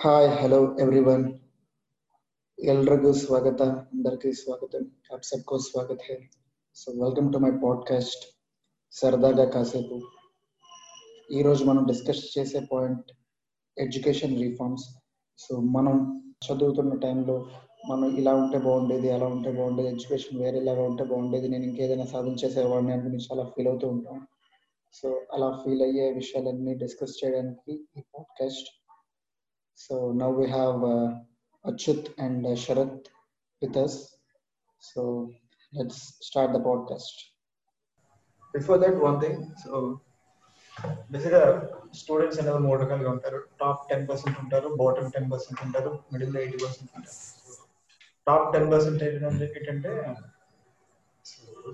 Hi hello everyone ಎಲ್ರಿಗೂ ಸ್ವಾಗತ అందరికీ స్వాగతం आप सबको स्वागत है so welcome to my podcast సరదాగా కాసేపు ఈరోజు మనం డిస్కస్ చేసే పాయింట్ ఎడ్యుకేషన్ రీఫార్మ్స్ సో మనం చదువుతున్న టైంలో మనం ఇలా ఉంటే బాగుండేది అలా ఉంటే బాగుండేది ఎడ్యుకేషన్ వేరేలాగా ఉంటే బాగుండేది నేను ఇంకేదైనా సాధించేసేవాడిని అనుకుని చాలా ఫీల్ అవుతూ ఉంటాం. సో అలా ఫీల్ అయ్యే విషయాలన్నీ డిస్కస్ చేయడానికి ఈ podcast. So now we have Achyut and Sharath with us so let's start the podcast. Before that one thing so బేసిక్గా స్టూడెంట్స్ అనేది మూడు రకాలుగా ఉంటారు. టాప్ టెన్ పర్సెంట్ ఉంటారు బాటమ్ టెన్ పర్సెంట్ ఉంటారు మిడిల్ ఎయిటీ పర్సెంట్ ఉంటారు. టాప్ టెన్ పర్సెంట్ ఏంటంటే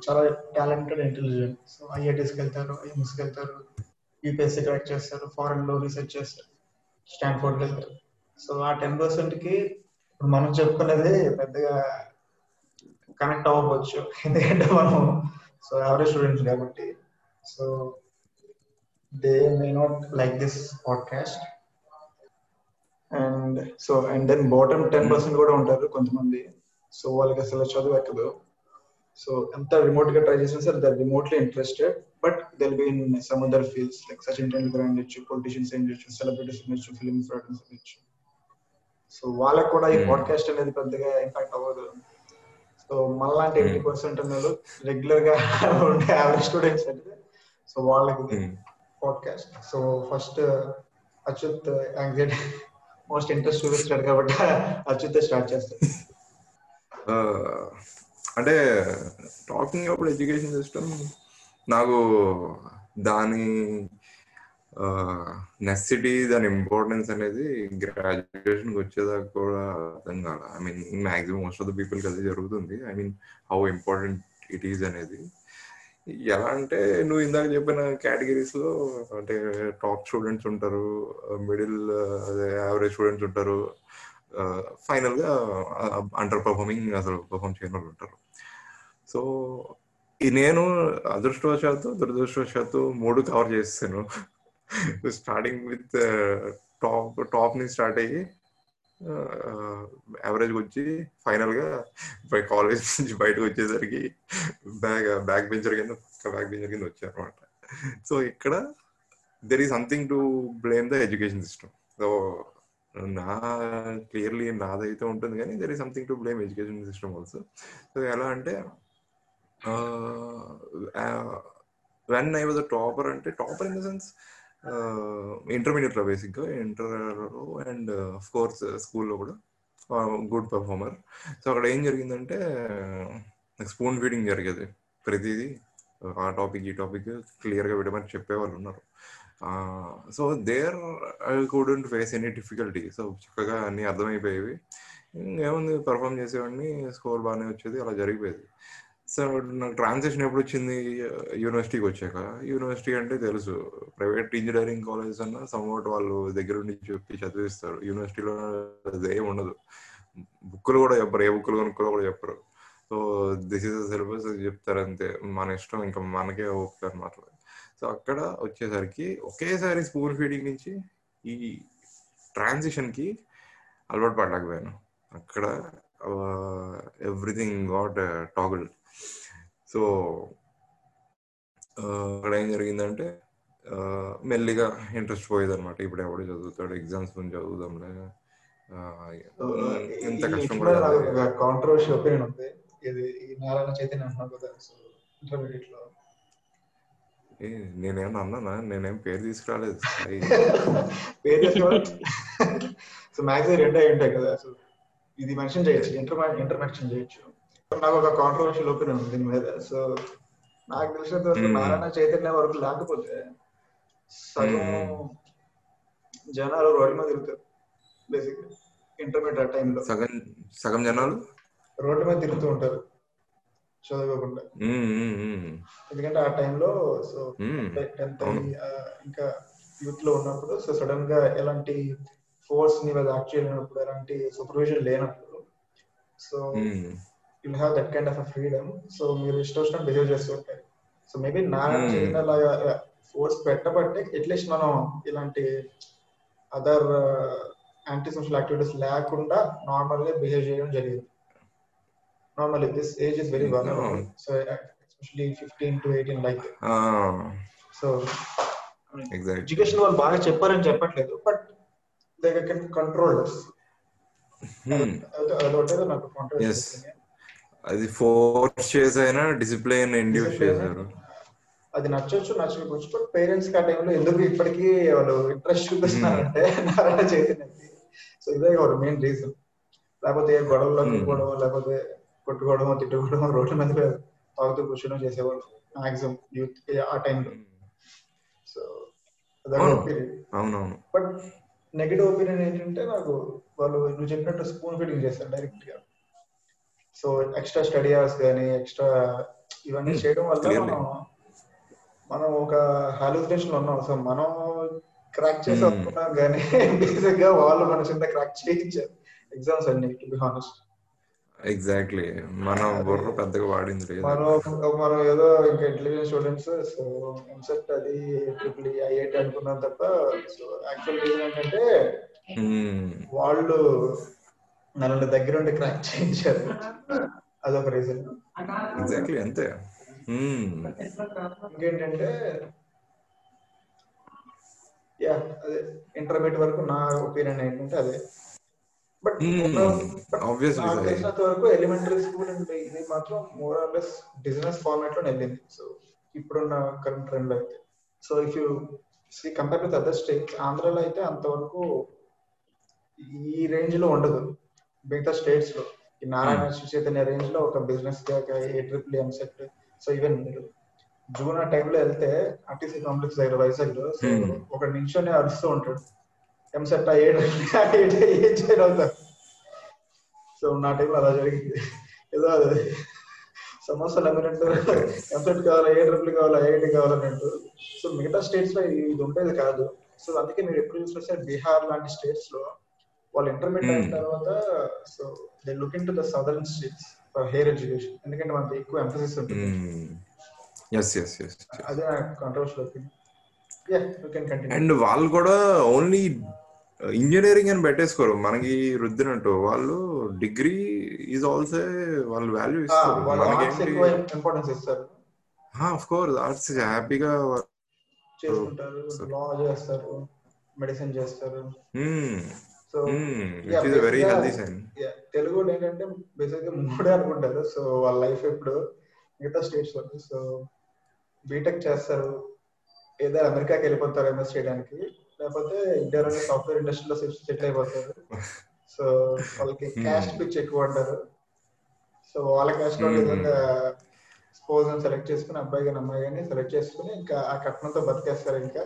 చాలా టాలెంటెడ్ ఇంటెలిజెంట్. సో ఐఐటీస్కి వెళ్తారు ఐఎంఎస్కి వెళ్తారు యూపీఎస్సీ క్రాక్ చేస్తారు ఫారెన్లో రీసెర్చ్ చేస్తారు స్టాన్ఫోర్డ్కి వెళ్తారు. సో ఆ టెన్ పర్సెంట్కి ఇప్పుడు మనం చెప్పుకునేది పెద్దగా కనెక్ట్ అవ్వవచ్చు. ఎందుకంటే మనం సో యావరేజ్ స్టూడెంట్స్ కాబట్టి. So they may not like this podcast. And so and then bottom ten percent కూడా ఉంటారు కొంతమంది. సో వాళ్ళకి అసలు చదువు ఎక్కదు. సో ఎంత రిమోట్గా ట్రై చేసినా sir there remotely interested but they'll be in some other fields like Sachin Tendulkar ఉండొచ్చు పొలిటీషియన్స్ ఉండొచ్చు సెలబ్రిటీస్ ఉండొచ్చు ఫిల్మ్ ఫ్రాడన్స్ ఉండొచ్చు సో వాళ్ళకి కూడా ఈ పాడ్కాస్ట్ అనేది పెద్దగా ఇంపాక్ట్ అవ్వదు. సో మళ్ళాంటి ఎయిటీ పర్సెంట్ అన్నారు రెగ్యులర్గా ఉండే యావరేజ్ స్టూడెంట్స్ అంటే సో వాళ్ళకి podcast so first Achyut anxiety most interest చూపిస్తాడు కాబట్టి అచ్యుత్ స్టార్ట్ చేస్తాడు అంటే టాకింగ్ అప్పుడు ఎడ్యుకేషన్ సిస్టమ్ నాకు దాని నెసిటీ దాని ఇంపార్టెన్స్ అనేది గ్రాడ్యుయేషన్ వచ్చేదాకా కూడా అర్థం కాల. I mean maximum most of the people అది జరుగుతుంది. I mean how important it is అనేది. ఎలా అంటే నువ్వు ఇందాక చెప్పిన కేటగిరీస్లో అంటే టాప్ స్టూడెంట్స్ ఉంటారు మిడిల్ యావరేజ్ స్టూడెంట్స్ ఉంటారు ఫైనల్గా అండర్ పర్ఫార్మింగ్ అసలు పర్ఫార్మ్ చేయని వాళ్ళు ఉంటారు. సో నేను అదృష్టవశాత్తు దురదృష్టవశాత్తు మూడు కవర్ చేస్తాను స్టార్టింగ్ విత్ టాప్ టాప్ నుంచి స్టార్ట్ అయ్యి యావరేజ్ వచ్చి ఫైనల్గా కాలేజ్ నుంచి బయటకు వచ్చేసరికి బ్యాగ్ బ్యాక్ బెంచర్ కింద బ్యాక్ బెంచర్ కింద వచ్చారు అనమాట సో ఇక్కడ there is something to blame the education system so నా క్లియర్లీ నాదైతే ఉంటుంది కానీ there is something to blame education system also so ఎలా అంటే when I was a topper అంటే టాపర్ ఇన్ ద సెన్స్ ఇంటర్మీడియట్లో బేసిక్గా ఇంటర్ అండ్ ఆఫ్ కోర్స్ స్కూల్లో కూడా గుడ్ పర్ఫార్మర్ సో అక్కడ ఏం జరిగిందంటే స్పూన్ ఫీడింగ్ జరిగేది. ప్రతిదీ ఆ టాపిక్ ఈ టాపిక్ క్లియర్గా చెప్పే చెప్పేవాళ్ళు ఉన్నారు. So there I couldn't face any difficulty so చక్కగా అన్ని అర్థమైపోయేవి. ఏముంది పర్ఫామ్ చేసేవాడిని స్కోర్ బాగానే వచ్చేది అలా జరిగిపోయేది. సో నాకు ట్రాన్సాక్షన్ ఎప్పుడు వచ్చింది యూనివర్సిటీకి వచ్చాక యూనివర్సిటీ అంటే తెలుసు. ప్రైవేట్ ఇంజనీరింగ్ కాలేజ్ అన్న సమ్వాట్ వాళ్ళు దగ్గర ఉండి చెప్పి చదివిస్తారు. యూనివర్సిటీలో అదేం ఉండదు. బుక్కులు కూడా చెప్పరు. ఏ బుక్కులు కొనుక్కో కూడా చెప్పరు. సో దిస్ ఇస్ సిలబస్ చెప్తారు అంతే మన ఇష్టం ఇంకా మనకే ఓపిక అనమాట సో అక్కడ వచ్చేసరికి ఒకేసారి స్కూల్ ఫీడింగ్ నుంచి ఈ ట్రాన్సిషన్కి అలవాటు పడలేకపోయాను. అక్కడ ఎవ్రీథింగ్ గాట్ టాగుల్డ్ సో అక్కడ ఏం జరిగిందంటే మెల్లిగా ఇంట్రెస్ట్ పోయేది అనమాట ఇప్పుడు ఎవడు చదువుతాడు ఎగ్జామ్స్ గురించి చదువుదాంలే. ఎంత కష్టం కాంట్రవర్షియల్ ఒపీనియన్ ఉంది. ఇది నారాయణ చైతన్య అంటున్నావు కదా సో ఇంటర్మీడియట్లో నేనేమన్నా అన్నానా? నేనేం పేరు తీసుకురాలేదు. పేరు సో మ్యాక్సిమం రెండే ఉంటాయి కదా సో ఇది మెన్షన్ చేయొచ్చు. ఇంటర్ ఇంటర్ మెన్షన్ చేయొచ్చు. నాకు ఒక కాంట్రవర్షియల్ ఒపీనియన్ ఉంది దీని మీద. సో నాకు తెలిసినంత వరకు నారాయణ చైతన్య వరకు లేకపోతే సగం జనాలు రోడ్ల మీద తిరుగుతారు బేసిక్ ఇంటర్మీడియట్ ఆ టైంలో సగం సగం జనాలు? రోడ్ల మీద తిరుగుతూ ఉంటారు చదువుకోకుండా. ఎందుకంటే ఆ టైంలో సో టెన్త్ ఇంకా యూత్లో ఉన్నప్పుడు సో సడన్గా ఎలాంటి ఫోర్స్ని మీద యాక్ట్ చేయలేనప్పుడు ఎలాంటి సూపర్విజన్ లేనప్పుడు so you have that kind of freedom so మీరు ఇష్టం వచ్చినట్టు బిహేవ్ చేస్తూ ఉంటారు. సో మేబీ నా. చైతన్య ఫోర్స్ పెట్టబట్టే అట్లీస్ట్ మనం ఇలాంటి అదర్ యాంటీ సోషల్ యాక్టివిటీస్ లేకుండా నార్మల్గా బిహేవ్ చేయడం జరిగింది. Normal this age is very one. So especially fifteen to eighteen like so education వాళ్ళు బాగా చెప్పారని చెప్పట్లేదు బట్ దే కెన్ కంట్రోల్ అదొకటే నాకు Yes. అది ఫోర్స్ చేసైనా డిసిప్లిన్ ఇండ్యూస్. చేశారు. అది నచ్చొచ్చు నచ్చకపోవచ్చు బట్ పేరెంట్స్ ఆ టైంలో ఎందుకు ఇప్పటికీ వాళ్ళు ఇంట్రెస్ట్ చూపిస్తున్నారంటే నారాయణ చైతన్యకి సో ఇదే ఒక మెయిన్ రీజన్ లేకపోతే ఏ గొడవలో Hmm. లేకపోతే కొట్టుకోవడమో తిట్టుకోవడమో రోడ్ల మీద తాగుతూ కూర్చోడం చేసేవాళ్ళు మాక్సిమం యూత్ ఆ టైంలో సో అవునవును. బట్ నెగిటివ్ ఒపీనియన్ ఏంటంటే నాకు వాళ్ళు నువ్వు చెప్పినట్టు స్పూన్ ఫీడింగ్ చేస్తారు డైరెక్ట్గా. సో ఎక్స్ట్రా స్టడీ అవర్స్ కానీ ఎక్స్ట్రా ఇవన్నీ Hmm, చేయడం వల్ల. మనం మనం ఒక హాలుసినేషన్లో ఉన్నాం సో మనం క్రాక్ చేసి. అనుకున్నాం కానీ బేసిక్గా వాళ్ళు మన చింత క్రాక్ చేయించారు ఎగ్జామ్స్ అన్ని టు బి హానెస్ట్ ఎగ్జాక్ట్లీ మన బుర్ర పెద్దగా వాడింది లేదు మనం మనం ఏదో ఇంకా ఇంటెలిజెంట్ స్టూడెంట్స్ సో ఎంసెట్ అది ట్రిపుల్ ఐఐటి అనుకున్నాం తప్ప సో యాక్చువల్ రీజన్ ఏంటంటే Hmm. వాళ్ళు నన్ను దగ్గరుండి క్రాక్ చేయించారు. అదొక రీజన్ ఎగ్జాక్ట్లీ అంతే. Hmm. ఇంకేంటంటే యా అదే ఇంటర్మీడియట్ వరకు నా ఒపీనియన్ ఏంటంటే అదే. But Hmm. వరకు ఎలిమెంటరీ స్కూల్ అండ్ ఇది మాత్రం మోర్ ఆర్ లెస్ బిజినెస్ ఫార్మాట్లో వెళ్ళింది. సో ఇప్పుడున్న కరెంట్ ట్రెండ్ అయితే. So if you see compare with other states ఆంధ్రాలో అయితే అంతవరకు ఈ రేంజ్లో ఉండదు. మిగతా స్టేట్స్లో. ఈ నారాయణ చైతన్య రేంజ్లో ఒక బిజినెస్ ఏ ట్రిపుల్ ఎంసెట్ సో ఈవెన్ మీరు జూన్ ఆ టైంలో వెళ్తే ఆర్టీసీ కాంప్లెక్స్ దగ్గర వైజాగ్లో Hmm. ఒక నిమిషం అరుస్తూ ఉంటాడు. ఎంసెట్ ఏ ఏం చేయడం అవుతారు సో నా టైంలో అలా జరిగింది. ఏదో అది. సమస్యలు అమ్మినట్టు ఎంసెట్ కావాలా ఏ ట్రిపుల్ కావాలా ఐఐటి కావాలన్నట్టు సో మిగతా స్టేట్స్లో ఇది ఉండేది కాదు. సో అందుకే మీరు ఎప్పుడు చూసినా బీహార్ లాంటి స్టేట్స్లో వాళ్ళు ఇంటర్మీడియట్ అయిన Hmm. తర్వాత so they look into the southern states for higher education ఎందుకంటే మనకి ఎక్కువ ఎంఫసిస్ ఉంటుంది. ఎస్ ఎస్ ఎస్ అదే కాంట్రవర్షియల్ ఒపీనియన్ అండ్ వాళ్ళు కూడా ఓన్లీ ఇంజనీరింగ్ అని పెట్టేసుకోరు. మనకి రుద్దినట్టు వాళ్ళు డిగ్రీ ఈజ్ ఆల్సో వాళ్ళు వాల్యూ ఇస్తారు. ఇంపార్టెన్స్ ఇస్తారు. ఆఫ్ కోర్స్ ఆర్ట్స్ హ్యాపీగా చేసుకుంటారు. లా చేస్తారు మెడిసిన్ చేస్తారు. So very healthy sign Telugu ఏంటంటే బేసిక్గా మూడే అనుకుంటారు. సో వాళ్ళ లైఫ్ ఎప్పుడు మిగతా స్టేట్స్లో సో బీటెక్ చేస్తారు. ఏదో అమెరికాకి వెళ్ళిపోతారు ఎంఎస్ చేయడానికి. లేకపోతే ఇండియాలోనే సాఫ్ట్వేర్ ఇండస్ట్రీలో సెటిల్ అయిపోతారు. సో వాళ్ళకి క్యాస్ట్ పిచ్ ఎక్కువ అంటారు. సో వాళ్ళ క్యాస్ట్లో Hmm. ఏదైనా స్పోజ్ సెలెక్ట్ చేసుకుని అబ్బాయి కానీ అమ్మాయి కానీ సెలెక్ట్ చేసుకుని ఇంకా ఆ కట్నంతో బతికేస్తారు ఇంకా.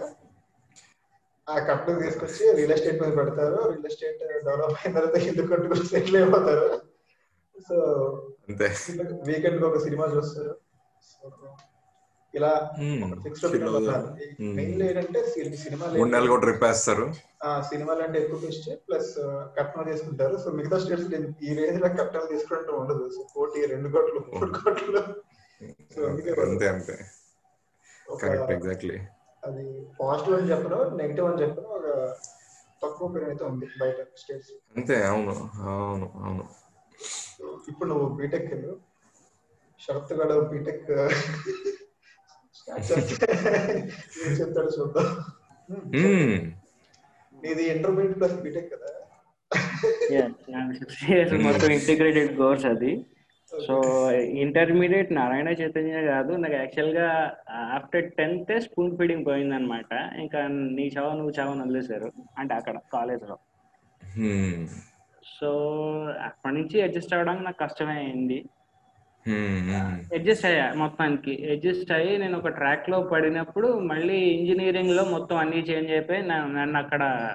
ఆ కట్నం తీసుకొచ్చి రియల్ ఎస్టేట్ మీద పెడతారు. రియల్ ఎస్టేట్ డెవలప్ అయిన తర్వాత ఇల్లు కట్టుకుని సెటిల్ అయిపోతారు. సో అంతే. వీకెండ్ ఒక సినిమా చూస్తారు. ఇలా. మెయిన్ ఏంటంటే సినిమా మూడు నెలలు కూడా ట్రిప్ వేస్తారు. సినిమాలు అంటే ఎక్కువ ఇస్తే ప్లస్ కట్నం తీసుకుంటారు సో మిగతా స్టేట్స్ ఈ రేంజ్లో కట్నం తీసుకుంటూ ఉండదు. సో కోటి రెండు కోట్లు మూడు కోట్లు. అంతే అంతే. కరెక్ట్ ఎగ్జాక్ట్లీ అది పాజిటివ్ అని చెప్పను నెగిటివ్ అని చెప్పను ఒక తక్కువ పేరు అయితే ఉంది బయట స్టేట్స్ అంతే అవును అవును అవును. ఇప్పుడు నువ్వు బీటెక్ వెళ్ళు శరత్ గడ బీటెక్ చెప్తాడు చూద్దాం. నీది ఇంటర్మీడియట్ ప్లస్ బీటెక్ కదా. మొత్తం ఇంటిగ్రేటెడ్ కోర్స్ అది. సో ఇంటర్మీడియట్ నారాయణ చైతన్య కాదు. నాకు యాక్చువల్గా ఆఫ్టర్ టెన్త్ స్పూన్ ఫీడింగ్ పోయిందనమాట ఇంకా నీ చావ నువ్వు చావ వదిలేశారు అంటే అక్కడ కాలేజ్లో. సో అప్పటి నుంచి అడ్జస్ట్ అవ్వడానికి నాకు కష్టమే అయింది. అడ్జస్ట్ అయ్యా మొత్తానికి. అడ్జస్ట్ అయ్యి నేను ఒక ట్రాక్లో పడినప్పుడు మళ్ళీ ఇంజనీరింగ్లో మొత్తం అన్ని చేంజ్ అయిపోయి నన్ను అక్కడ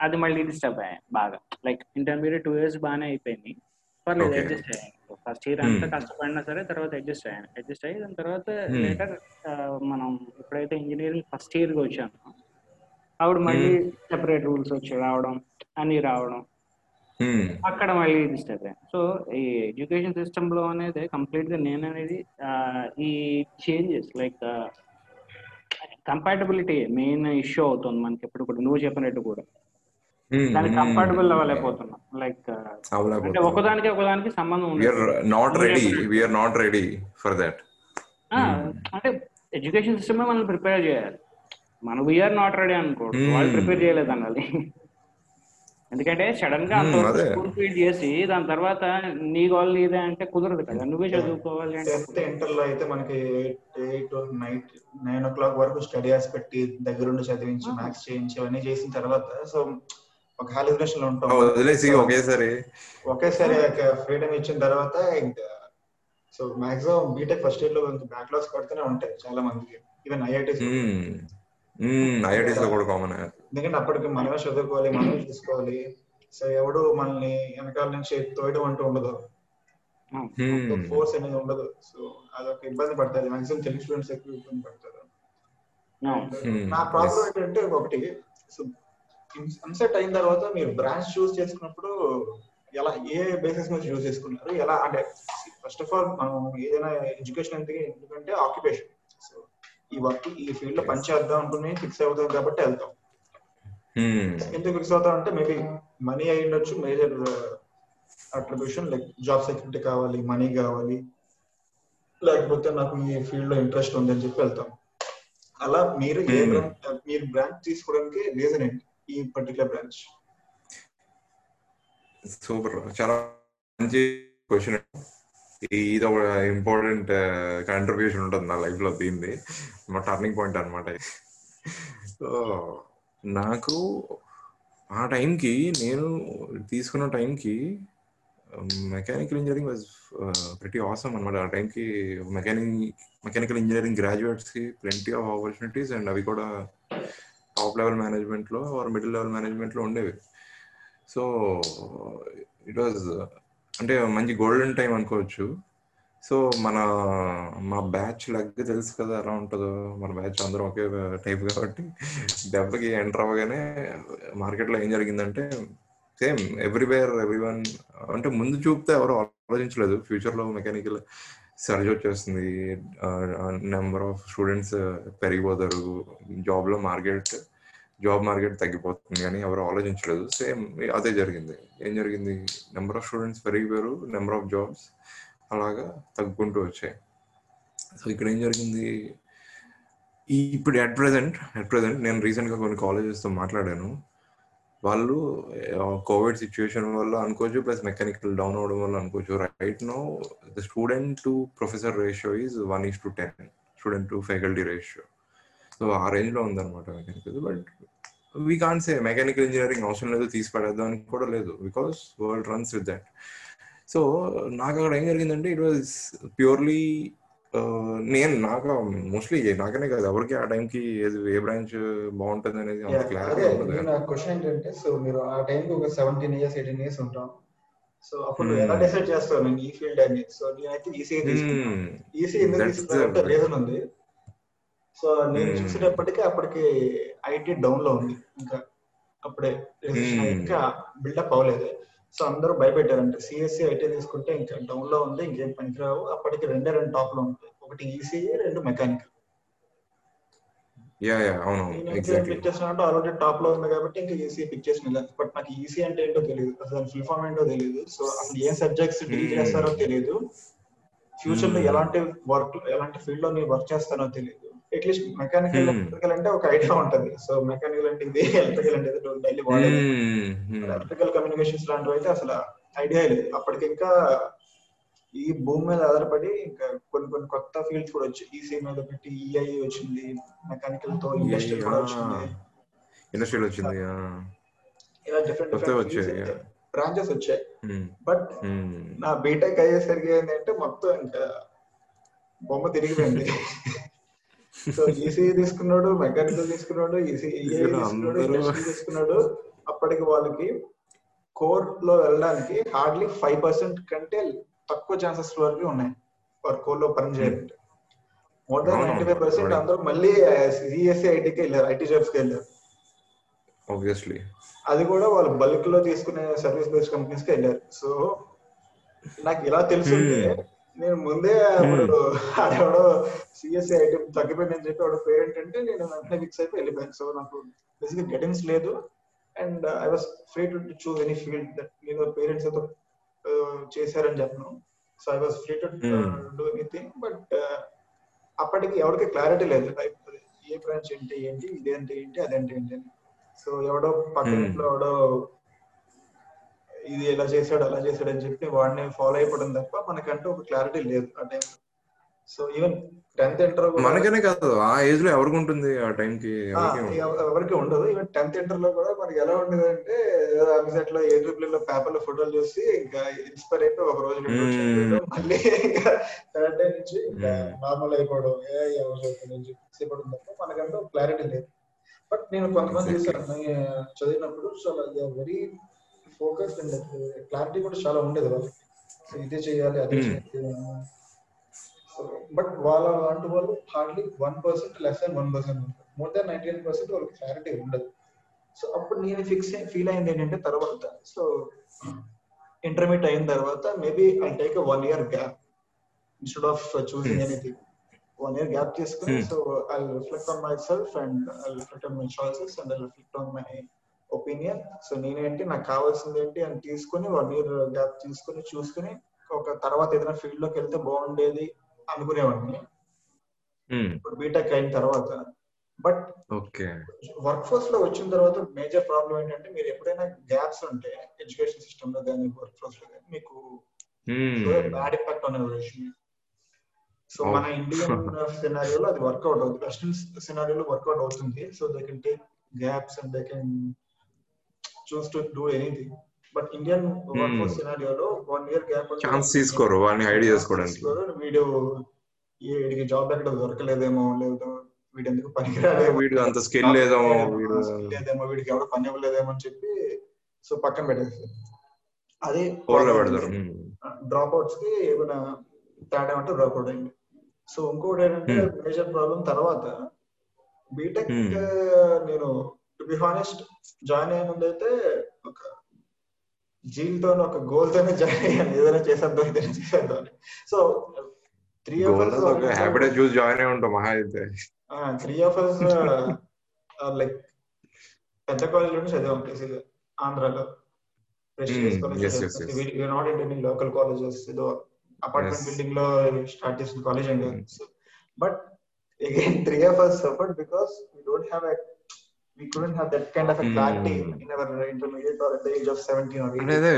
అది మళ్ళీ డిస్టర్బ్ అయ్యాయి బాగా. లైక్ ఇంటర్మీడియట్ టూ ఇయర్స్ బాగానే అయిపోయింది. పర్లేదు. అడ్జస్ట్ అయ్యాను ఫస్ట్ ఇయర్ అంతా. కష్టపడినా సరే తర్వాత అడ్జస్ట్ అయ్యాను అడ్జస్ట్ అయ్యి దాని తర్వాత. లేటర్ మనం ఎప్పుడైతే ఇంజనీరింగ్ ఫస్ట్ ఇయర్కి వచ్చాను అప్పుడు మళ్ళీ సెపరేట్ రూల్స్ వచ్చి రావడం అన్ని రావడం. అక్కడ మళ్ళీ ఇది స్టెప్ సో ఈ ఎడ్యుకేషన్ సిస్టమ్లో అనేది కంప్లీట్గా నేను అనేది ఈ changes like compatibility main issue అవుతుంది మనకి ఎప్పుడు కూడా నువ్వు చెప్పినట్టు కూడా. దానికి. కంఫర్టబుల్ అవ్వలేకపోతున్నాం లైక్ అంటే. ఒకదానికి ఒకదానికి సంబంధం We are ఉండదు not నువ్వు ready. చెప్పినట్టు. We are not ready for that. ఆ, అంటే ఎడ్యుకేషన్ సిస్టమ్ మనం ప్రిపేర్ చేయాలి మనం వీఆర్ నాట్ రెడీ అనుకోడు Hmm. వాళ్ళు ప్రిపేర్ చేయలేదు అన్నది ఎందుకంటే సడన్గా. స్కూల్ ఫీడ్ చేసి దాని తర్వాత నీ గోల్ నీదే అంటే కుదరదు కదా నువ్వే చదువుకోవాలి అంటే ఇంటర్లో అయితే మనకి eight night nine o'clock వరకు స్టడీ పెట్టి దగ్గరుండి చదివించి మ్యాథ్స్ చేయించి అవన్నీ చేసిన తర్వాత సో ఒక హాలిబ్రేషన్లో ఉంటాం. వదిలేసి ఒకేసారి. ఒకేసారి ఫ్రీడమ్ ఇచ్చిన తర్వాత ఇంకా సో మాక్సిమం బీటెక్ ఫస్ట్ ఇయర్లో బ్యాక్లాగ్స్ పడుతూనే ఉంటాయి చాలా మందికి. ఈవెన్ ఐఐటీస్ ఐఐటీస్లో కూడా కామన్ ఎందుకంటే అప్పటికి మనమే చదువుకోవాలి మనమే చూసుకోవాలి. సో ఎవడు మనల్ని వెనకాల నుంచి తోయడం అంటూ ఉండదు. ఫోర్స్ అనేది ఉండదు. సో అదొక ఇబ్బంది పడుతుంది. మాక్సిమం తెలుగు స్టూడెంట్స్ ఎక్కువ ఇబ్బంది పడతారు. నా ప్రాబ్లం ఏంటంటే ఒకటి. అన్సెట్ అయిన తర్వాత మీరు బ్రాంచ్ చూస్ చేసుకున్నప్పుడు ఎలా ఏ బేసిస్ మీద చూస్ చేసుకున్నారు ఎలా అంటే ఫస్ట్ ఆఫ్ ఆల్ మనం ఏదైనా ఎడ్యుకేషన్ ఎందుకు ఎందుకంటే ఆక్యుపేషన్ సో ఈ వర్క్ ఈ ఫీల్డ్లో పనిచేద్దాం అనుకుని ఫిక్స్ అవుతాం కాబట్టి వెళ్తాం. ఎందుకు ఫిక్స్ అవుతాం అంటే మేబీ మనీ అయి ఉండొచ్చు major attribution like job security కావాలి మనీ కావాలి లేకపోతే నాకు ఈ ఫీల్డ్లో ఇంట్రెస్ట్ ఉంది అని చెప్పి వెళ్తాం. అలా మీరు ఏ Hmm. మీరు బ్రాంచ్ తీసుకోవడానికి రీజన్ ఏంటి? ఈ పర్టికులర్ బ్రాంచ్ సూపర్ చాలా మంచి క్వశ్చన్ ఇది ఒక ఇంపార్టెంట్ కాంట్రిబ్యూషన్ uh, ఉంటుంది నా లైఫ్లో దీన్ని మా టర్నింగ్ పాయింట్ అనమాట సో నాకు ఆ టైంకి నేను తీసుకున్న టైంకి mechanical engineering was pretty awesome అనమాట ఆ టైంకి మెకానిక్ మెకానికల్ ఇంజనీరింగ్ గ్రాడ్యుయేట్స్కి ప్లెంటీ ఆఫ్ ఆపర్చునిటీస్ అండ్ అవి కూడా టాప్ లెవెల్ మేనేజ్మెంట్లో ఆర్ మిడిల్ లెవెల్ మేనేజ్మెంట్లో ఉండేవి. సో ఇట్ వాజ్ అంటే మంచి గోల్డెన్ టైం అనుకోవచ్చు. సో మన మా బ్యాచ్ లగ్ తెలుసు కదా ఎలా ఉంటుందో. మన బ్యాచ్ అందరం ఒకే టైప్ కాబట్టి దెబ్బకి ఎంటర్ అవ్వగానే మార్కెట్లో ఏం జరిగిందంటే సేమ్ ఎవ్రీవేర్ ఎవ్రీవన్ అంటే ముందు చూపితే ఎవరు ఆలోచించలేదు. ఫ్యూచర్లో మెకానికల్ సర్జ్ వచ్చేస్తుంది. నెంబర్ ఆఫ్ స్టూడెంట్స్ పెరిగిపోతారు. జాబ్లో మార్కెట్ జాబ్ మార్కెట్ తగ్గిపోతుంది అని ఎవరు ఆలోచించలేదు. సేమ్ అదే జరిగింది. ఏం జరిగింది? నెంబర్ ఆఫ్ స్టూడెంట్స్ పెరిగిపోయారు నెంబర్ ఆఫ్ జాబ్స్ అలాగా తగ్గుకుంటూ వచ్చాయి. సో ఇక్కడ ఏం జరిగింది? ఇప్పుడు అట్ ప్రజెంట్ అట్ ప్రజెంట్ నేను రీసెంట్గా కొన్ని కాలేజెస్తో మాట్లాడాను. వాళ్ళు కోవిడ్ సిచ్యువేషన్ వల్ల అనుకోవచ్చు ప్లస్ మెకానికల్ డౌన్ అవడం వల్ల అనుకోవచ్చు. Right no the student to professor ratio is one is to ten student to faculty ratio so ఆ రేంజ్లో ఉందన్నమాట mechanical but we can say mechanical engineering అవసరం లేదు తీసి పడేద్దాం అని కూడా లేదు. Because world runs with that so నాకు అక్కడ ఏం జరిగిందంటే ఇట్ వాజ్ ప్యూర్లీ నేను నాకు మోస్ట్లీ నాకనే కాదు. ఎవరికి ఆ టైంకి ఏ బ్రాంచ్ బాగుంటుంది అనేది అంత క్లారిటీ అదే ఉండదు నా క్వశ్చన్ ఏంటంటే సో మీరు ఆ టైంకి ఒక సెవెంటీన్ ఇయర్స్ ఎయిటీన్ ఇయర్స్ ఉంటాం. సో అప్పుడు Hmm. ఎలా డిసైడ్ చేస్తావు నేను ఈ ఫీల్డ్ అని? సో నేనైతే ఈసీ ఈసీ ఎందుకు the- రీజన్ ఉంది. సో నేను Hmm. చూసేటప్పటికి అప్పటికి ఐటీ డౌన్లో ఉంది. ఇంకా అప్పుడే registration Hmm. ఇంకా బిల్డప్ అవ్వలేదు. సో అందరూ భయపెట్టారంటే సిఎస్సి ఐటీ తీసుకుంటే ఇంకా డౌన్లో ఉంది ఇంకేం పనికిరావు. అప్పటికి రెండే రెండు టాప్లో ఉంటాయి. ఒకటి ఈసీఈ రెండు మెకానికల్. యా యా అవును పిక్ చేసినట్టు ఆల్రెడీ టాప్లో ఉంది కాబట్టి ఇంకా ఈసీ పిక్ చేసిన బట్ నాకు ఈసీ అంటే ఏంటో తెలియదు అసలు ఫుల్ ఫామ్ ఏంటో తెలియదు సో అసలు ఏం సబ్జెక్ట్స్ డీల్. చేస్తారో తెలియదు ఫ్యూచర్లో. ఎలాంటి వర్క్ ఎలాంటి ఫీల్డ్లో నేను వర్క్ చేస్తానో తెలియదు అట్లీస్ట్ మెకానికల్ Hmm. ఎలక్ట్రికల్ అంటే ఒక ఐడియా ఉంటది. సో మెకానికల్ అంటే ఇది ఎలక్ట్రికల్ అంటే డైలీ ఎలక్ట్రికల్ కమ్యూనికేషన్స్ లాంటివి అయితే అసలు ఐడియా లేదు. అప్పటికి ఇంకా ఈ భూమి మీద ఆధారపడి ఇంకా కొన్ని కొన్ని కొత్త ఫీల్డ్స్ కూడా వచ్చాయి. ఈసీ మీద పెట్టి ఈఐ వచ్చింది మెకానికల్తో ఇండస్ట్రీ కూడా వచ్చింది. ఇండస్ట్రీలో వచ్చింది ఇలా డిఫరెంట్ డిఫరెంట్. బ్రాంచెస్ వచ్చాయి బట్ నా బీటెక్ అయ్యేసరికి ఏంటంటే మొత్తం ఇంకా బొమ్మ తిరిగిపోయింది. సో ఈసీ తీసుకున్నాడు మెకానికల్ తీసుకున్నాడు తీసుకున్నాడు అప్పటికి వాళ్ళకి కోర్లో వెళ్ళడానికి హార్డ్లీ ఫైవ్ పర్సెంట్ కంటే తక్కువ ఛాన్సెస్ వరకు ఉన్నాయి. వారు కోర్లో పని చేయాలంటే more than ninety five percent. అందరూ మళ్ళీ సిఎస్సి ఐటీకి వెళ్ళారు ఐటీ జాబ్స్కి వెళ్ళారు. ఆబ్వియస్లీ అది కూడా వాళ్ళు బల్క్లో తీసుకునే సర్వీస్ బేస్డ్ కంపెనీస్కి వెళ్ళారు. సో నాకు ఇలా తెలుసుంటే నేను ముందే అప్పుడు ఆడెవడో సిఎస్సి ఐటమ్ తగ్గిపోయిందని చెప్పి ఆవిడ పేరెంట్ అంటే నేను వెంటనే ఫిక్స్ అయిపోయి వెళ్ళిపోయాను. సో నాకు బేసిక్ గైడెన్స్ లేదు. And I was free to choose any field that నేను పేరెంట్స్తో చేశారని చెప్పను. So I was free to do anything but అప్పటికి ఎవరికి క్లారిటీ లేదు. లైక్ ఏ బ్రాంచ్ ఏంటి ఏంటి ఇదేంటి ఏంటి అదేంటి ఏంటి అని. సో ఎవడో పక్కన ఇంట్లో ఎవడో ఇది ఎలా చేశాడు అలా చేశాడు అని చెప్పి వాడిని ఫాలో అయిపోవడం తప్ప మనకంటూ ఒక క్లారిటీ లేదు ఆ time so even tenth inter మనకనే కాదు ఆ ఏజ్లో ఎవరికి ఉంటుంది ఆ టైం కి? ఎవరికి ఉండదు. ఈవెన్ టెన్త్ ఇంటర్లో కూడా మనకి ఎలా ఉండదు అంటే అమిసెట్లో ఏ ట్రిపుల్లో పేపర్లో ఫోటోలు చూసి ఇంకా ఇన్స్పైర్ అయిపోయి ఒక రోజు. మళ్ళీ థర్డ్ డే నుంచి నార్మల్ అయిపోవడం ఏ అయిపోవడం తప్ప మనకంటూ క్లారిటీ లేదు. బట్ నేను కొంతమంది. చూసాను చదివినప్పుడు చాలా వెరీ ఫోకస్డ్ అండ్ క్లారిటీ కూడా చాలా ఉండేది వాళ్ళకి సో ఇదే చేయాలి అదే Hmm. చేయాలి బట్ వాళ్ళ లాంటి వాళ్ళు hardly one percent less than one percent ఉంటారు more than ninety nine percent వాళ్ళకి క్లారిటీ ఉండదు సో అప్పుడు నేను ఫిక్స్ ఫీల్ అయింది ఏంటంటే తర్వాత సో ఇంటర్మీడియట్ అయిన తర్వాత maybe I take one year gap instead of choosing Hmm. Anything one year gap తీసుకుని Hmm. So I reflect on myself and I reflect on my choices and I reflect on my opinion. So నేనేంటి నాకు కావాల్సింది ఏంటి అని తీసుకుని one year gap తీసుకుని చూసుకుని ఒక తర్వాత ఏదైనా ఫీల్డ్లోకి వెళ్తే బాగుండేది అనుకునేవాడిని. ఇప్పుడు బీటెక్ అయిన తర్వాత. But okay. వర్క్ ఫోర్స్లో వచ్చిన తర్వాత మేజర్ ప్రాబ్లం ఏంటంటే మీరు ఎప్పుడైనా గ్యాప్స్ ఉంటే ఎడ్యుకేషన్ సిస్టమ్లో కానీ వర్క్ ఫోర్స్లో కానీ మీకు bad impact on ever so. మన ఇండియన్ సినారియోలో అది వర్కౌట్ అవుతుంది. వెస్టర్న్ సినారియోలో వర్కౌట్ అవుతుంది. So they can take gaps and they can choose to do anything but Indian work force సినారియోలో one year gap chance తీసుకోరు వాళ్ళని హైడ్ చేసుకోవడానికి. వీడు వీడికి జాబ్ ఎక్కడ? దొరకలేదేమో లేదు. వీడు ఎందుకు పనికిరాడేమో వీడు అంత స్కిల్ లేదేమో వీడు లేదేమో వీడికి ఎవడో పని ఇవ్వలేదేమో అని చెప్పి సో పక్కన పెట్టేస్తారు. అదే పెడతారు. డ్రాప్ అవుట్స్కి ఏమైనా తేడా ఉంటే డ్రాప్ అవుట్ అయింది సో ఇంకోటి ఏంటంటే Hmm. మేజర్ ప్రాబ్లం తర్వాత బీటెక్ Hmm. నేను టు బి హానెస్ట్ జాయిన్ అయ్యే ముందు అయితే ఒక జీల్తో ఒక గోల్ తోనే జాయిన్ అయ్యాను ఏదైనా చేసేద్దాం ఏదైనా చేసేద్దాం అని సో త్రీ ఆఫ్ ఒక హ్యాపీడే చూసి జాయిన్ అయి ఉంటాం మహా అయితే త్రీ ఆఫ్ అస్ లైక్ పెద్ద కాలేజ్లో చదివాం బేసిక్గా ఆంధ్రాలో. Not in any local colleges ఏదో అపార్ట్మెంట్. బిల్డింగ్లో స్టార్ట్ చేసిన college Hmm. But again three of us suffered because we don't have we couldn't have that kind of a clarity Hmm. in our intermediate or at the age of 17 or 18. అంటే అదే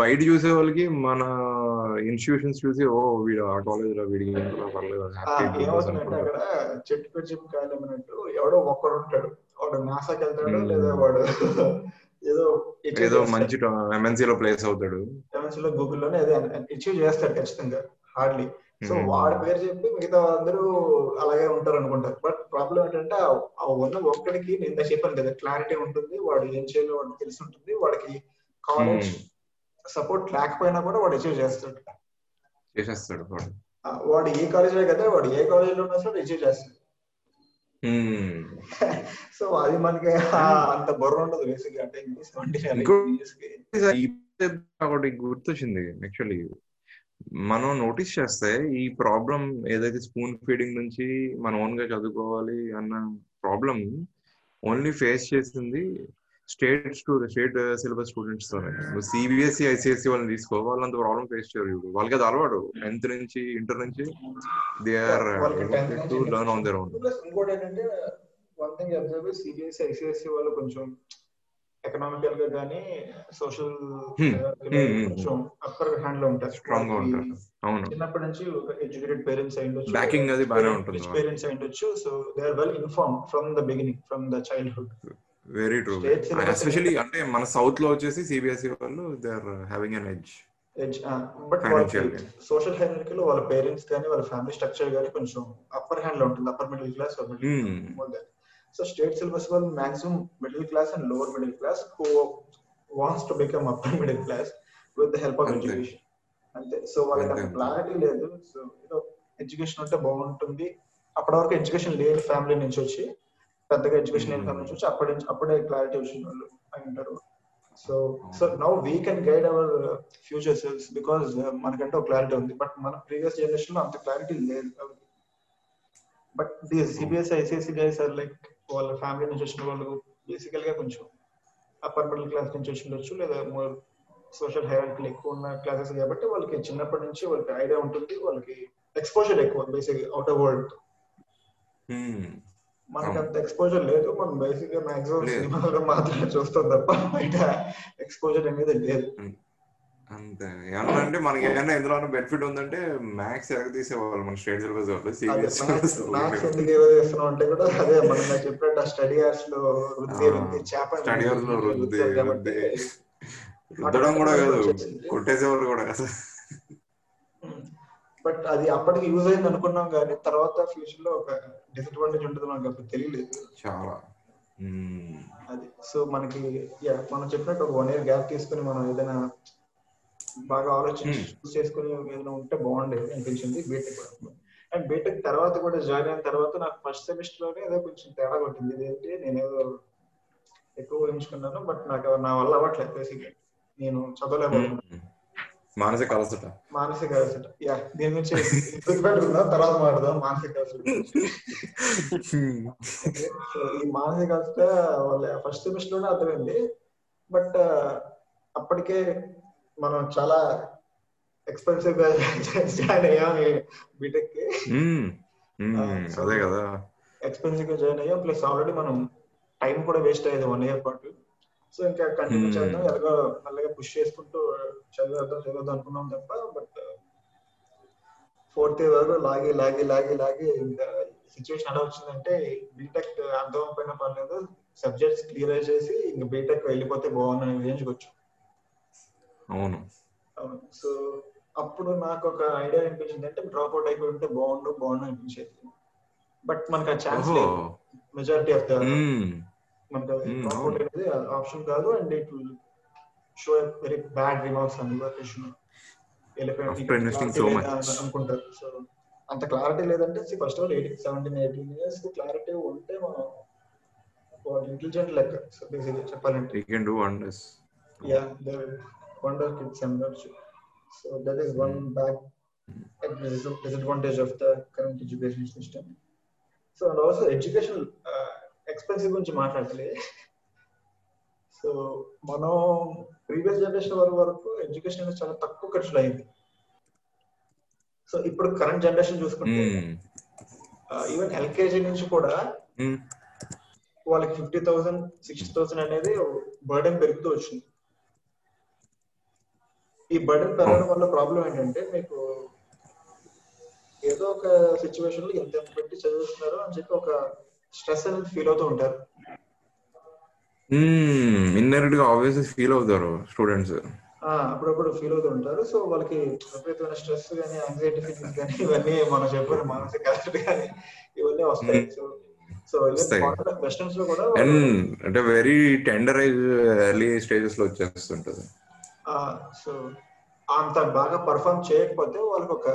బయట చూసే వాళ్ళకి మన institutions చూసి ఓ వీడు ఆ కాలేజ్లో వీడికి ఏమవుతుందంటే అక్కడ చెట్టు పేరు చెప్పి కాయలు అన్నట్టు ఎవడో ఒక్కడు ఉంటాడు వాడు నాసాకి వెళ్తాడు Hmm. లేదా వాడు ఏదో ఏదో మంచి ఎంఎన్సీ లో ప్లేస్ అవుతాడు లో గూగుల్లోనే ఏదో అచీవ్ చేస్తాడు ఖచ్చితంగా హార్డ్లీ సో Hmm. వాడి పేరు చెప్పి మిగతా అందరూ అలాగే ఉంటారు అనుకుంటారు బట్ ప్రాబ్లం ఏంటంటే ఉన్న ఒక్కడికి నేను ఇందాక చెప్పాను కదా క్లారిటీ ఉంటుంది వాడు ఏం చేయాలో వాడికి తెలిసి ఉంటుంది వాడికి కాలేజ్ Hmm. సపోర్ట్ లేకపోయినా కూడా వాడు అచీవ్ చేస్తాడు చేసేస్తాడు వాడు ఏ కాలేజ్ కదా వాడు ఏ కాలేజ్లో ఉన్నా సరే అచీవ్ చేస్తాడు Hmm. సో అది మనకి అంత బుర్ర ఉండదు బేసిక్ అంటే ఇంగ్లీష్ గుర్తొచ్చింది యాక్చువల్లీ మనం నోటీస్ చేస్తే ఈ ప్రాబ్లం ఏదైతే స్పూన్ ఫీడింగ్ నుంచి మనం ఓన్గా చదువుకోవాలి అన్న ప్రాబ్లం ఓన్లీ ఫేస్ చేసింది స్టేట్ స్టేట్ సిలబస్ స్టూడెంట్స్తో సిబిఎస్ఈ ఐసిఎస్సి వాళ్ళని తీసుకో వాళ్ళంత ప్రాబ్లం ఫేస్ చేయరు ఇప్పుడు వాళ్ళకి అది అలవాటు. టెన్త్ నుంచి ఇంటర్ నుంచి they are to learn on their own plus ఇంకోటి ఏంటంటే one thing observe CBSE ICSE వాళ్ళు కొంచెం ఎకనామికల్గా కానీ సోషల్ కొంచెం అప్పర్ హ్యాండ్లో ఉంటారు. స్ట్రాంగ్గా ఉంటారు. అవును. చిన్నప్పటి నుంచి ఎడ్యుకేటెడ్ పేరెంట్స్ అయి ఉండొచ్చు Backing అది బాగానే ఉంటుంది. పేరెంట్స్ అయి ఉండొచ్చు. So they are well inform from the beginning from the childhood very true especially అంటే మన సౌత్లో వచ్చేసి సిబిఎస్ఈ వాళ్ళు they are having an edge but Financial వాళ్ళకి సోషల్ హైరార్కీ లో వాళ్ళ పేరెంట్స్ కానీ వాళ్ళ ఫ్యామిలీ స్ట్రక్చర్ కానీ కొంచెం అప్పర్ హ్యాండ్లో ఉంటుంది upper middle class Hmm. So state syllabus వాళ్ళు maximum middle class and lower middle class who wants to become upper middle class with the help of. Education అంతే. సో వాళ్ళకి అంతే. క్లారిటీ లేదు. So ఏదో ఎడ్యుకేషన్ ఉంటే బాగుంటుంది. అప్పటి వరకు ఎడ్యుకేషన్ లేని ఫ్యామిలీ నుంచి వచ్చి పెద్దగా ఎడ్యుకేషన్ Hmm. ఇన్ఫర్మేషన్ వచ్చి అప్పటి నుంచి అప్పుడే క్లారిటీ వచ్చిన వాళ్ళు అయి ఉంటారు. So so now we can guide our future selves because మనకంటే ఒక క్లారిటీ ఉంది. బట్ మన ప్రీవియస్ జనరేషన్లో అంత క్లారిటీ లేదు. But the CBS ICSE guys are like వాళ్ళ ఫ్యామిలీ నుంచి వచ్చిన వాళ్ళు బేసికల్గా కొంచెం అప్పర్ మిడిల్ క్లాస్ నుంచి వచ్చి ఉండొచ్చు లేదా మోర్ సోషల్ హైరార్కీలు ఎక్కువ ఉన్న క్లాసెస్ కాబట్టి వాళ్ళకి చిన్నప్పటి నుంచి వాళ్ళకి ఐడియా ఉంటుంది వాళ్ళకి ఎక్స్పోజర్ ఎక్కువ బేసిక్ అవుట్ ఆఫ్ వరల్డ్ మనకి అంత ఎక్స్పోజర్ లేదు మనం బేసిక్గా మాక్సిమం. సినిమాలో మాత్రమే చూస్తాం తప్ప బయట ఎక్స్పోజర్ అనేది లేదు. అంతే. ఏమన్నా అంటే మనకి ఏమైనా ఎందులో బెనిఫిట్ ఉందంటే మ్యాథ్స్ ఎరగ తీసేవాళ్ళు. మన స్టేట్ సిలబస్ వాళ్ళు సిబిఎస్ మ్యాథ్స్ ఎందుకు ఏదో చేస్తున్నాం అంటే కూడా అదే మనం చెప్పినట్టు ఆ స్టడీ అవర్స్లో వృద్ధి వృద్ధి చేప స్టడీ అవర్స్లో వృద్ధి రుద్దడం కూడా కాదు కొట్టేసేవాళ్ళు కూడా అసలు బట్ అది అప్పటికి యూజ్ అయింది అనుకున్నాం కానీ తర్వాత ఫ్యూచర్లో ఒక డిసడ్వాంటేజ్ ఉంటుంది మనకు అప్పుడు తెలియలేదు. చాలా. అది. సో మనకి మనం చెప్పినట్టు ఒక వన్ ఇయర్ గ్యాప్ తీసుకుని మనం ఏదైనా బాగా ఆలోచించి. చూస్ చేసుకుని ఏదైనా ఉంటే బాగుండేది అనిపించింది బీటెక్ అండ్ బీటెక్ తర్వాత కూడా జాయిన్ అయిన తర్వాత నాకు ఫస్ట్ సెమిస్టర్లోనే ఏదో కొంచెం తేడా కొట్టింది. ఇదేంటి? నేను ఏదో ఎక్కువ ఊహించుకున్నాను బట్ నాకు నా వల్ల అవ్వట్లేదు బేసిక్ నేను చదవలేకపోతున్నాను. మానసిక అలసట. మానసిక అలసట. యా దీని గురించి గుర్తుపెట్టుకుందాం తర్వాత మాట్లాడదాం. మానసిక అలసట. ఈ మానసిక అలసట వాళ్ళ ఫస్ట్ సెమిస్టర్లోనే అర్థమైంది. బట్ అప్పటికే మనం చాలా ఎక్స్పెన్సివ్గా జాయిన్ అయ్యాం బీటెక్కి. అదే కదా. ఎక్స్పెన్సివ్గా జాయిన్ అయ్యాం. ప్లస్ ఆల్రెడీ మనం టైం కూడా వేస్ట్ అయ్యేది వన్ ఇయర్ పాటు. సో ఇంకా కంటిన్యూ. చేద్దాం. ఎలాగో మెల్లగా పుష్ చేసుకుంటూ చదివేద్దాం చదివేద్దాం అనుకున్నాం తప్ప బట్ ఫోర్త్ ఇయర్ వరకు లాగి లాగి లాగి లాగి ఇంకా సిచ్యువేషన్ ఎలా వచ్చిందంటే బీటెక్ అర్థం అయిపోయినా పర్లేదు. సబ్జెక్ట్స్ క్లియర్ చేసి ఇంకా బీటెక్ వెళ్ళిపోతే బాగుంది రేంజ్కి వచ్చాం. అవును. సో అప్పుడు నాకు ఒక ఐడియా అనిపించింది అంటే డ్రాప్ అవుట్ అయిపోయి ఉంటే బాగుండు బాగుండు అనిపించేది. బట్ మనకు ఆ ఛాన్స్ మెజారిటీ ఆఫ్ ద. మనకు డ్రాప్ అవును. అవుట్ అనేది ఆప్షన్ కాదు and it will show very bad remarks investing so much. అనుకుంటారు. సో అంత క్లారిటీ లేదంటే first of all eighteen seventeen eighteen years clarity ఉంటే మనం ఇంటెలిజెంట్ లెక్క. సో బేసిక్గా చెప్పాలంటే. You wonder kids and such so that is one bad dis- disadvantage of the current education system. So and also education uh, expensive గురించి మాట్లాడాలి so మనం previous generation వరకు వరకు ఎడ్యుకేషన్ అనేది చాలా తక్కువ ఖర్చులో అయింది. సో ఇప్పుడు కరెంట్ జనరేషన్ చూసుకుంటే ఈవెన్ ఎల్కేజీ నుంచి కూడా వాళ్ళకి ఫిఫ్టీ థౌసండ్ సిక్స్టీ థౌసండ్ అనేది బర్డెన్ పెరుగుతూ వచ్చింది. ఈ బర్డెన్ పెరగడం వల్ల ప్రాబ్లం ఏంటంటే మీకు ఏదో ఒక సిచ్యువేషన్లో ఎంత పెట్టి చదువుతున్నారు అని చెప్పి ఒక స్ట్రెస్ అనేది ఫీల్ అవుతూ ఉంటారు. ఇన్నరెక్ట్గా ఆబ్వియస్ ఫీల్ అవుతారు స్టూడెంట్స్ ఆ, అప్పుడప్పుడు ఫీల్ అవుతూ ఉంటారు. సో వాళ్ళకి విపరీతమైన స్ట్రెస్ కానీ యాంగ్జైటీ ఫీలింగ్స్ కానీ ఇవన్నీ మనం చెప్పిన మానసిక అలసట కానీ ఇవన్నీ వస్తాయి. సో వస్తాయి. వెస్టర్న్స్లో కూడా అంటే వెరీ టెండరైజ్ ఎర్లీ స్టేజెస్లో వచ్చేస్తుంటది. సో అంత బాగా పర్ఫామ్ చేయకపోతే వాళ్ళకి ఒక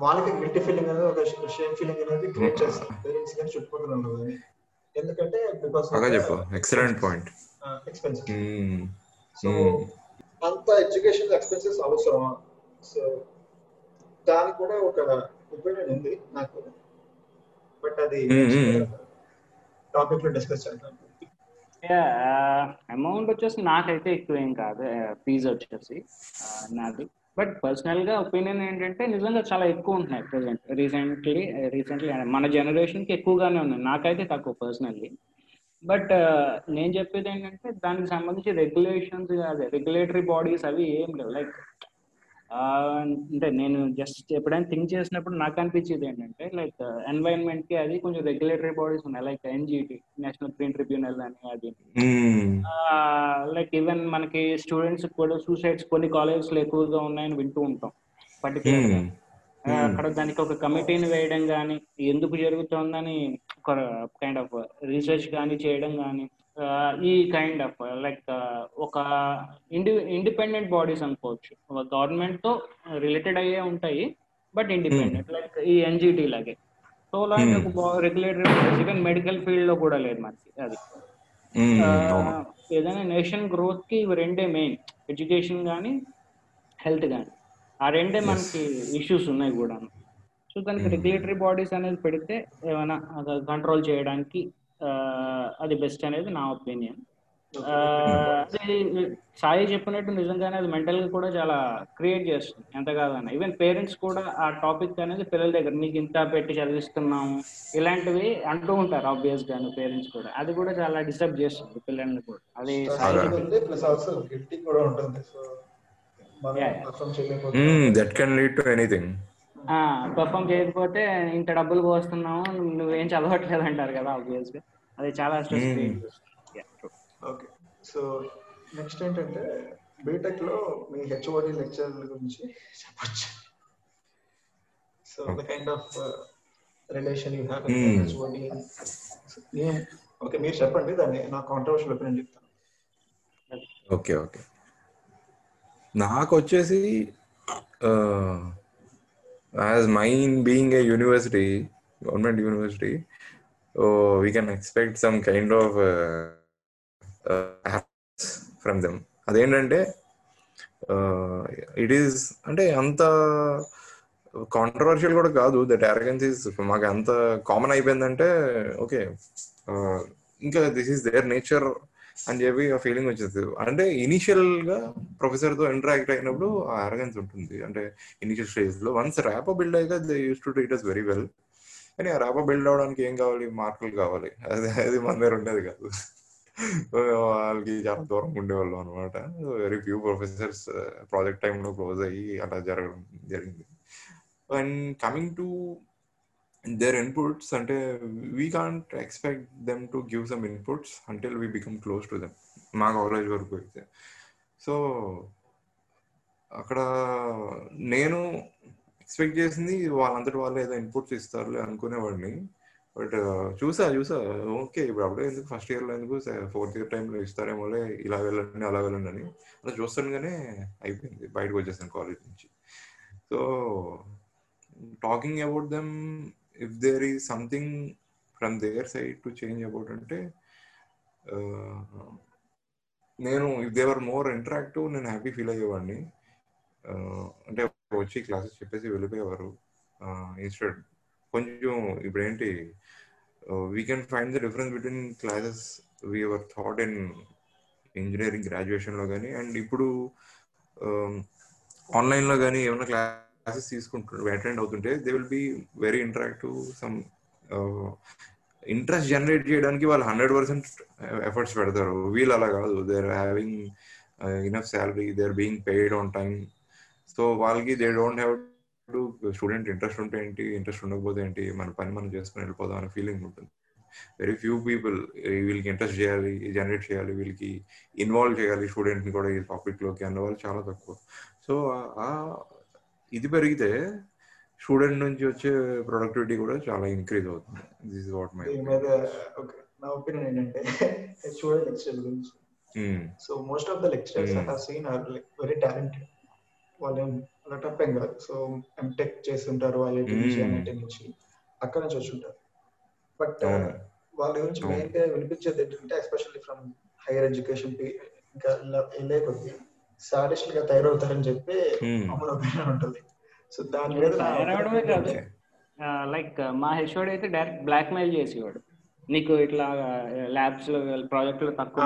వాళ్ళకి గిల్టీ ఫీలింగ్ అనేది ఒక షేమ్ ఫీలింగ్ అనేది క్రియేట్ చేస్తారు పేరెంట్స్ కానీ చుట్టుపక్కల వాళ్ళని. ఎందుకంటే బికాస్ బాగా చెప్పు. ఎక్సలెంట్ పాయింట్ ఎక్స్పెన్సివ్ సో అంత ఎడ్యుకేషన్ ఎక్స్పెన్సెస్ అవసరమా? సో దానికి కూడా ఒక ఒపీనియన్ ఉంది నాకు. బట్ అది Hmm, hmm. టాపిక్లో డిస్కస్ చేద్దాం. అమౌంట్ వచ్చేసి నాకైతే ఎక్కువ ఏం కాదు ఫీజు వచ్చేసి నాది. బట్ పర్సనల్గా ఒపీనియన్ ఏంటంటే నిజంగా చాలా ఎక్కువ ఉంటున్నాయి ప్రెసెంట్ రీసెంట్లీ రీసెంట్లీ మన జనరేషన్కి ఎక్కువగానే ఉన్నాయి. నాకైతే తక్కువ పర్సనల్లీ బట్ నేను చెప్పేది ఏంటంటే దానికి సంబంధించి రెగ్యులేషన్స్ కాదు రెగ్యులేటరీ బాడీస్ అవి ఏం లేవు. లైక్ అంటే నేను జస్ట్ ఎప్పుడైనా థింక్ చేసినప్పుడు నాకు అనిపించేది ఏంటంటే లైక్ ఎన్వైరన్మెంట్కి అది కొంచెం రెగ్యులేటరీ బాడీస్ ఉన్నాయి like NGT national green tribunal అని అది. లైక్ ఈవెన్ మనకి స్టూడెంట్స్ కూడా సూసైడ్స్ కొన్ని కాలేజెస్లో ఎక్కువగా ఉన్నాయని వింటూ ఉంటాం. పర్టికులర్గా. ఆ, అక్కడ దానికి ఒక కమిటీని వేయడం కానీ ఎందుకు జరుగుతుందని ఒక కైండ్ ఆఫ్ రీసెర్చ్ కానీ చేయడం కానీ ఈ కైండ్ ఆఫ్ లైక్ ఒక ఇండి ఇండిపెండెంట్ బాడీస్ అనుకోవచ్చు. గవర్నమెంట్తో రిలేటెడ్ అయ్యే ఉంటాయి బట్ ఇండిపెండెంట్ లైక్ ఈ ఎన్జిటి లాగే. సో లాంటి రెగ్యులేటరీ ఈవెన్ మెడికల్ ఫీల్డ్లో కూడా లేదు మనకి అది. అవును. ఏదైనా నేషన్ గ్రోత్కి ఇవి రెండే మెయిన్ ఎడ్యుకేషన్ కానీ హెల్త్ కానీ ఆ రెండే మనకి ఇష్యూస్ ఉన్నాయి కూడా సో దానికి రెగ్యులేటరీ బాడీస్ అనేది పెడితే ఏమైనా కంట్రోల్ చేయడానికి అది బెస్ట్ అనేది నా ఒపీనియన్ అది సాయి చెప్పినట్టు నిజంగానే అది మెంటల్గా కూడా చాలా క్రియేట్ చేస్తుంది. ఎంత కాదన్న. ఈవెన్ పేరెంట్స్ కూడా ఆ టాపిక్ అనేది పిల్లల దగ్గర నీకు ఇంత పెట్టి చదివిస్తున్నాము. ఇలాంటివి అంటూ ఉంటారు ఆబ్వియస్ గాను పేరెంట్స్ కూడా. అది కూడా చాలా డిస్టర్బ్ చేస్తుంది పిల్లల్ని కూడా. అది that can lead to anything perform చేయకపోతే ఇంత డబ్బులు పోస్తున్నావు నువ్వేం చదవట్లేదు అంటారు కదా ఆబ్వియస్గా అది చాలా స్ట్రెస్ ఓకే సో నెక్స్ట్ ఏంటంటే బీటెక్లో మీ హెచ్ఓడి లెక్చర్ గురించి చెప్పొచ్చు. So the kind of relation you have. HOD okay మీరు చెప్పండి దాన్ని నా కాంట్రవర్షియల్ ఒపీనియన్ చెప్తాను. ఓకే ఓకే నాకు వచ్చేసి as mine being a university government university we can expect some kind of from them అదేంటంటే ఇట్ ఈస్ అంటే అంత కాంట్రవర్షియల్ కూడా కాదు. దట్ అరగెన్స్ మాకు అంత కామన్ అయిపోయిందంటే ఓకే ఇంకా దిస్ ఈస్ దేర్ నేచర్ అని చెప్పి ఆ ఫీలింగ్ వచ్చేది అంటే ఇనిషియల్గా ప్రొఫెసర్తో ఇంటరాక్ట్ అయినప్పుడు ఆ అరగన్స్ ఉంటుంది. అంటే ఇనిషియల్ స్టేజ్లో వన్స్ ర్యాపో బిల్డ్ అయ్యాక they use to treat us very well కానీ ఆ ర్యాపో బిల్డ్ అవడానికి ఏం కావాలి? మార్కులు కావాలి. అది అది మన దగ్గర ఉండేది కాదు. వాళ్ళకి చాలా దూరం ఉండేవాళ్ళు అనమాట వెరీ ఫ్యూ ప్రొఫెసర్స్ ప్రాజెక్ట్ టైంలో క్లోజ్ అయ్యి అలా జరగడం జరిగింది. And coming to their inputs అంటే we can't expect them to give some inputs until we become close to them మా కాలేజ్ వరకు అయితే. సో అక్కడ నేను ఎక్స్పెక్ట్ చేసింది వాళ్ళంతటి వాళ్ళు ఏదో ఇన్పుట్స్ ఇస్తారులే అనుకునేవాడిని. బట్ uh, చూసా చూసా. ఓకే ఇప్పుడు అప్పుడే ఎందుకు ఫస్ట్ ఇయర్లో ఎందుకు ఫోర్త్ ఇయర్ టైంలో ఇస్తారేమోలే ఇలా వెళ్ళండి అలా వెళ్ళండి అని. అలా చూస్తుండగానే అయిపోయింది. బయటకు వచ్చేసాను కాలేజ్ నుంచి. So talking about them if there ఈ something from there side to change about అంటే నేను if they were more interactive నేను హ్యాపీ ఫీల్ అయ్యేవాడిని. అంటే వచ్చి క్లాసెస్ చెప్పేసి వెళ్ళిపోయేవారు. ఇన్స్టెడ్ కొంచెం ఇప్పుడు ఏంటి we can find the difference between classes we are thought in engineering గ్రాడ్యుయేషన్లో కానీ అండ్ ఇప్పుడు ఆన్లైన్లో కానీ ఏమైనా క్లాస్ క్లాసెస్ తీసుకుంటు అటెండ్ అవుతుంటే they will be very interactive some interest generate చేయడానికి వాళ్ళు హండ్రెడ్ పర్సెంట్ ఎఫర్ట్స్ పెడతారు. వీళ్ళు అలా కాదు. They are having enough salary they are being paid on time so వాళ్ళకి they don't have to student interest ఉంటే ఏంటి ఇంట్రెస్ట్ ఉండకపోతే ఏంటి మన పని మనం చేసుకుని వెళ్ళిపోదాం అనే ఫీలింగ్ ఉంటుంది. వెరీ ఫ్యూ పీపుల్ వీళ్ళకి ఇంట్రెస్ట్ చేయాలి జనరేట్ చేయాలి వీళ్ళకి ఇన్వాల్వ్ చేయాలి స్టూడెంట్ని కూడా ఈ టాపిక్లోకి అన్న వాళ్ళు చాలా తక్కువ. సో ఇది పెరిగితే స్టూడెంట్ నుంచి వచ్చే ప్రొడక్టివిటీ కూడా చాలా ఇంక్రీజ్ అవుతుంది. దిస్ ఇస్ వాట్ మై నా ఒపీనియన్ ఏంటంటే హెచ్ఓడి లెక్చర్ గురించి. So most of the lecturers I have seen are very talented వాళ్ళు అలా తప్పేం కాదు సో ఎంటెక్ చేస్తుంటారు ఐఐటి నుంచి ఎన్ఐటి నుంచి. అక్కడ నుంచి వచ్చి ఉంటారు బట్ వాళ్ళ గురించి మెయిన్గా వినిపించేది ఏంటంటే ఎస్పెషల్లీ ఫ్రమ్ హైయర్ ఎడ్యుకేషన్ ఇంకా వెళ్ళే కొద్ది. సాడిస్ట్గా తయారవుతారని చెప్పి ఒపీనియన్ ఉంటుంది. సో దాని మీద తయారవడమే కాదు. లైక్ మా హెచ్ఓడి అయితే డైరెక్ట్ బ్లాక్ మెయిల్ చేసేవాడు. నీకు ఇట్లా ల్యాబ్స్లో ప్రాజెక్ట్లో తక్కువ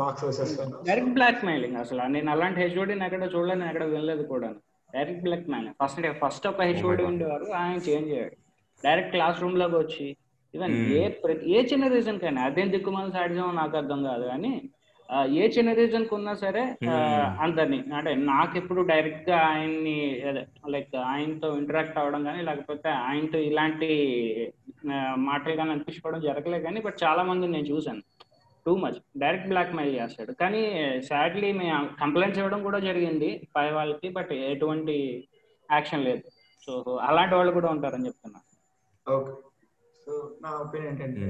మార్క్స్ వేస్తాం. డైరెక్ట్ బ్లాక్ మెయిలింగ్ అసలు. నేను అలాంటి హెచ్ఓడి ఎక్కడ చూడలేదు ఎక్కడ వెళ్ళలేదు కూడా direct blackmailing first first ఒక హెచ్ఓడి ఉండేవారు ఆయన చేంజ్ అయ్యాడు. డైరెక్ట్ క్లాస్ రూమ్లోకి వచ్చి. ఈవెన్ ఏ ఏ చిన్న రీజన్ కైనా అదేం దిక్కుమాల సాడిజం నాకు అర్థం కాదు కానీ ఏ చిన్న రీజన్ కున్నా సరే అందరినీ. అంటే నాకు ఎప్పుడు డైరెక్ట్గా ఆయన్ని లైక్ ఆయనతో ఇంటరాక్ట్ అవ్వడం కానీ లేకపోతే ఆయనతో ఇలాంటి మాటలు కానీ అనిపించుకోవడం జరగలేదు కానీ బట్ చాలా మంది నేను చూసాను too much direct blackmail చేస్తాడు. కానీ సాడ్లీ మేము కంప్లైంట్స్ ఇవ్వడం కూడా జరిగింది పై వాళ్ళకి బట్ ఎటువంటి యాక్షన్ లేదు. సో అలాంటి వాళ్ళు కూడా ఉంటారని చెప్తున్నా. ఓకే సో నా ఒపీనియన్ ఏంటంటే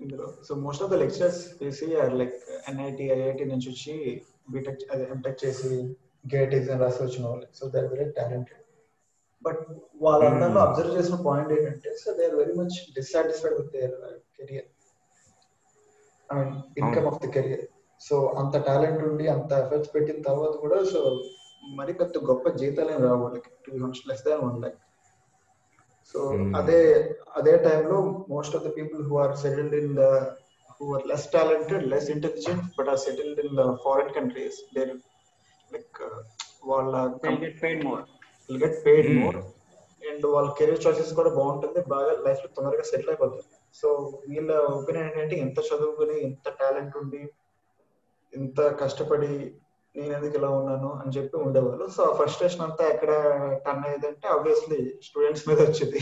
ఇందులో. So most of the lecturers చేసి ఆర్ లైక్ ఎన్ఐటి ఐఐటి నుంచి వచ్చి బీటెక్ అదే ఎంటెక్ చేసి గేట్ ఎగ్జామ్ రాసి వచ్చిన వాళ్ళు. So they're very talented but వాళ్ళందరిలో Hmm. అబ్జర్వ్ చేసిన పాయింట్ ఏంటంటే so they are very much dissatisfied with their career I mean income of the career so అంత టాలెంట్ ఉండి అంత ఎఫర్ట్స్ పెట్టిన తర్వాత కూడా సో మరి పెద్ద గొప్ప జీతాలు ఏం రావు వాళ్ళకి. Two hundred less than one lakh so Hmm. అదే అదే టైంలో most of the people who are settled in the who are less talented less intelligent but are settled in the foreign countries there like వాళ్ళ get paid more get paid. More and వాళ్ళ career choices కూడా బాగుంటుంది బాగా లైఫ్లో తొందరగా settle అయిపోతారు so వీళ్ళ opinion ఏంటంటే ఎంత చదువుకుని ఎంత టాలెంట్ ఉండి ఎంత కష్టపడి నేను ఎందుకు ఇలా ఉన్నాను అని చెప్పి ఉండేవాళ్ళు. సో ఆ ఫ్రస్ట్రేషన్ అంతా ఎక్కడ టర్న్ అయ్యేదంటే ఆబ్వియస్లీ స్టూడెంట్స్ మీద వచ్చేది.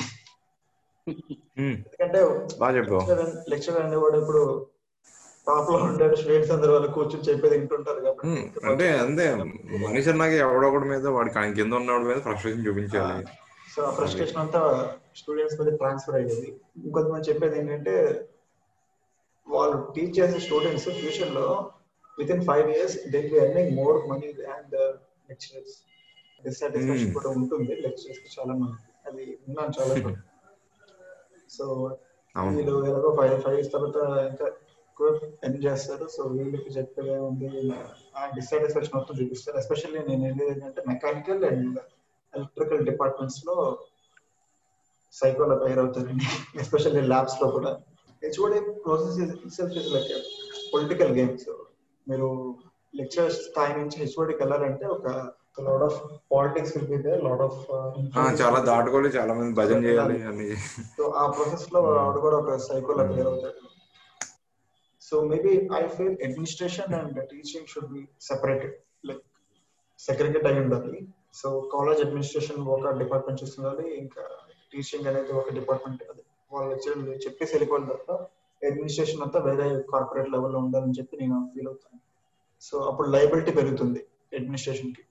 ఎందుకంటే లెక్చర్ అనేవాడు ఇప్పుడు టాప్లో ఉంటాడు స్టూడెంట్స్ అందరూ వాళ్ళు కూర్చొని చెప్పేది వింటుంటారు. కాబట్టి. అంటే అంతే. మనిషి అన్నాక ఎవడొకటి మీద వాడికి ఆయన కింద ఉన్నవాడి మీద ఫ్రస్ట్రేషన్ చూపించాలి సో ఆ ఫ్రస్ట్రేషన్ అంతా స్టూడెంట్స్ మీద ట్రాన్స్ఫర్ అయ్యేది. ఇంకొంతమంది చెప్పేది ఏంటంటే వాళ్ళు టీచ్ చేసే స్టూడెంట్స్ ఫ్యూచర్లో within five years they be earning more money and lecturers dissatisfaction Hmm. కూడా ఉంటుంది. లెక్చరర్స్కి చాలా మంది. అది విన్నాను చాలా సో వీళ్ళు ఎలాగో ఫైవ్ ఫైవ్ ఇయర్స్ తర్వాత ఇంకా ఎక్కువ ఎర్న్ చేస్తారు. సో వీళ్ళకి చెప్పే ఉంది. ఆ డిస్సాటిస్ఫాక్షన్ మొత్తం చూపిస్తారు. ఎస్పెషల్లీ నేను వెళ్ళేది ఏంటంటే మెకానికల్ అండ్ ఎలక్ట్రికల్ డిపార్ట్మెంట్స్లో సైకోలో తయారవుతారండి ఎస్పెషల్లీ ల్యాబ్స్లో కూడా. HOD process itself is like political game so మీరు లెక్చర్ స్థాయి నుంచి హెచ్ఓడికి వెళ్ళాలంటే ఒక lot of politics will be there lot of చాలా దాటుకోవాలి చాలా మంది భజన చేయాలి అని. సో ఆ ప్రాసెస్లో ఆవిడ కూడా ఒక సైకోలో తయారవుతాడు so maybe I feel administration and teaching should be separated like secretary అయి ఉండాలి. సో కాలేజ్ అడ్మినిస్ట్రేషన్ ఒక డిపార్ట్మెంట్ చూస్తుండాలి ఇంకా టీచింగ్ అనేది ఒక డిపార్ట్మెంట్ అది వాళ్ళ చెప్పేసి వెళ్ళిపోయిన తప్ప అడ్మినిస్ట్రేషన్ అంతా వేరే కార్పొరేట్ లెవెల్లో ఉండాలని చెప్పి నేను ఫీల్ అవుతాను సో అప్పుడు లైబిలిటీ పెరుగుతుంది అడ్మినిస్ట్రేషన్కి.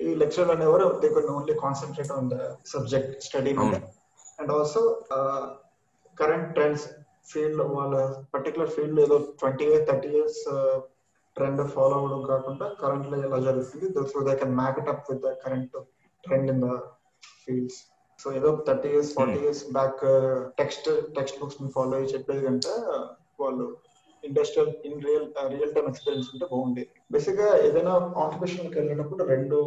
ఈ లెక్చర్ అనేవారు they can only concentrate on the subject study. And also current trends field వాళ్ళ పర్టికులర్ ఫీల్డ్లో ఏదో twenty years thirty years trend follow అవ్వడం కాకుండా కరెంట్లో ఎలా జరుగుతుంది so they can it up with the current trend in the fields so ఏదో thirty years forty Hmm. Years back text text బుక్స్ని follow అయ్యి చెప్పేది కంటే వాళ్ళు industrial in real real time experience ఉంటే బాగుండేది బేసిక్గా ఏదైనా కాంపిటీషన్కి వెళ్ళినప్పుడు రెండు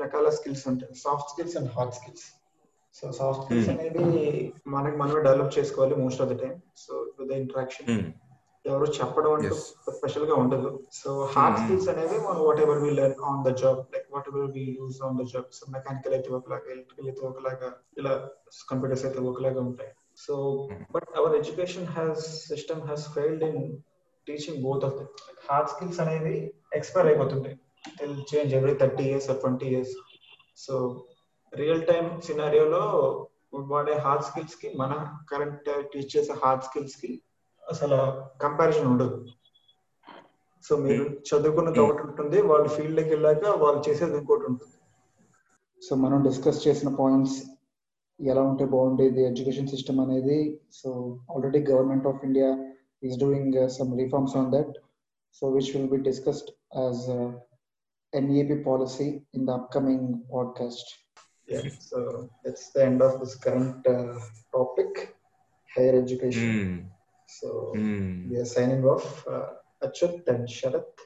రకాల స్కిల్స్ ఉంటాయి soft skills and hard skills so soft skills. అనేది మనకి మనమే డెవలప్ చేసుకోవాలి most of the time so with interaction hmm. ఎవరు చెప్పడం అంటూ. స్పెషల్గా ఉండదు సో హార్డ్. స్కిల్స్ అనేవి మనం whatever we learn on the job like whatever we use on the job so mechanical అయితే ఒకలాగా ఎలక్ట్రికల్ అయితే ఒకలాగా ఇలా కంప్యూటర్స్ అయితే ఒకలాగా ఉంటాయి so. But our education has system has failed in teaching both of them hard skills అనేవి expire అయిపోతుంటాయి change every thirty years twenty years so real time సినారియోలో వాడే హార్డ్ స్కిల్స్కి మన కరెంట్ టీచ్ చేసే హార్డ్ స్కిల్స్కి అసలు కంపారిజన్ ఉండదు. సో మీరు చదువుకున్నది ఒకటి ఉంటుంది వాళ్ళ ఫీల్డ్లోకి వెళ్ళాక వాళ్ళు చేసేది ఇంకోటి ఉంటుంది. సో మనం డిస్కస్ చేసిన పాయింట్స్ ఎలా ఉంటే బాగుండేది ఎడ్యుకేషన్ సిస్టమ్ అనేది. So already government of India is doing some reforms on that so which will be discussed as NEP policy in the upcoming podcast the end of this current uh, topic, higher education. Hmm. So hmm. we are signing off. Uh, Achyut and Sharath.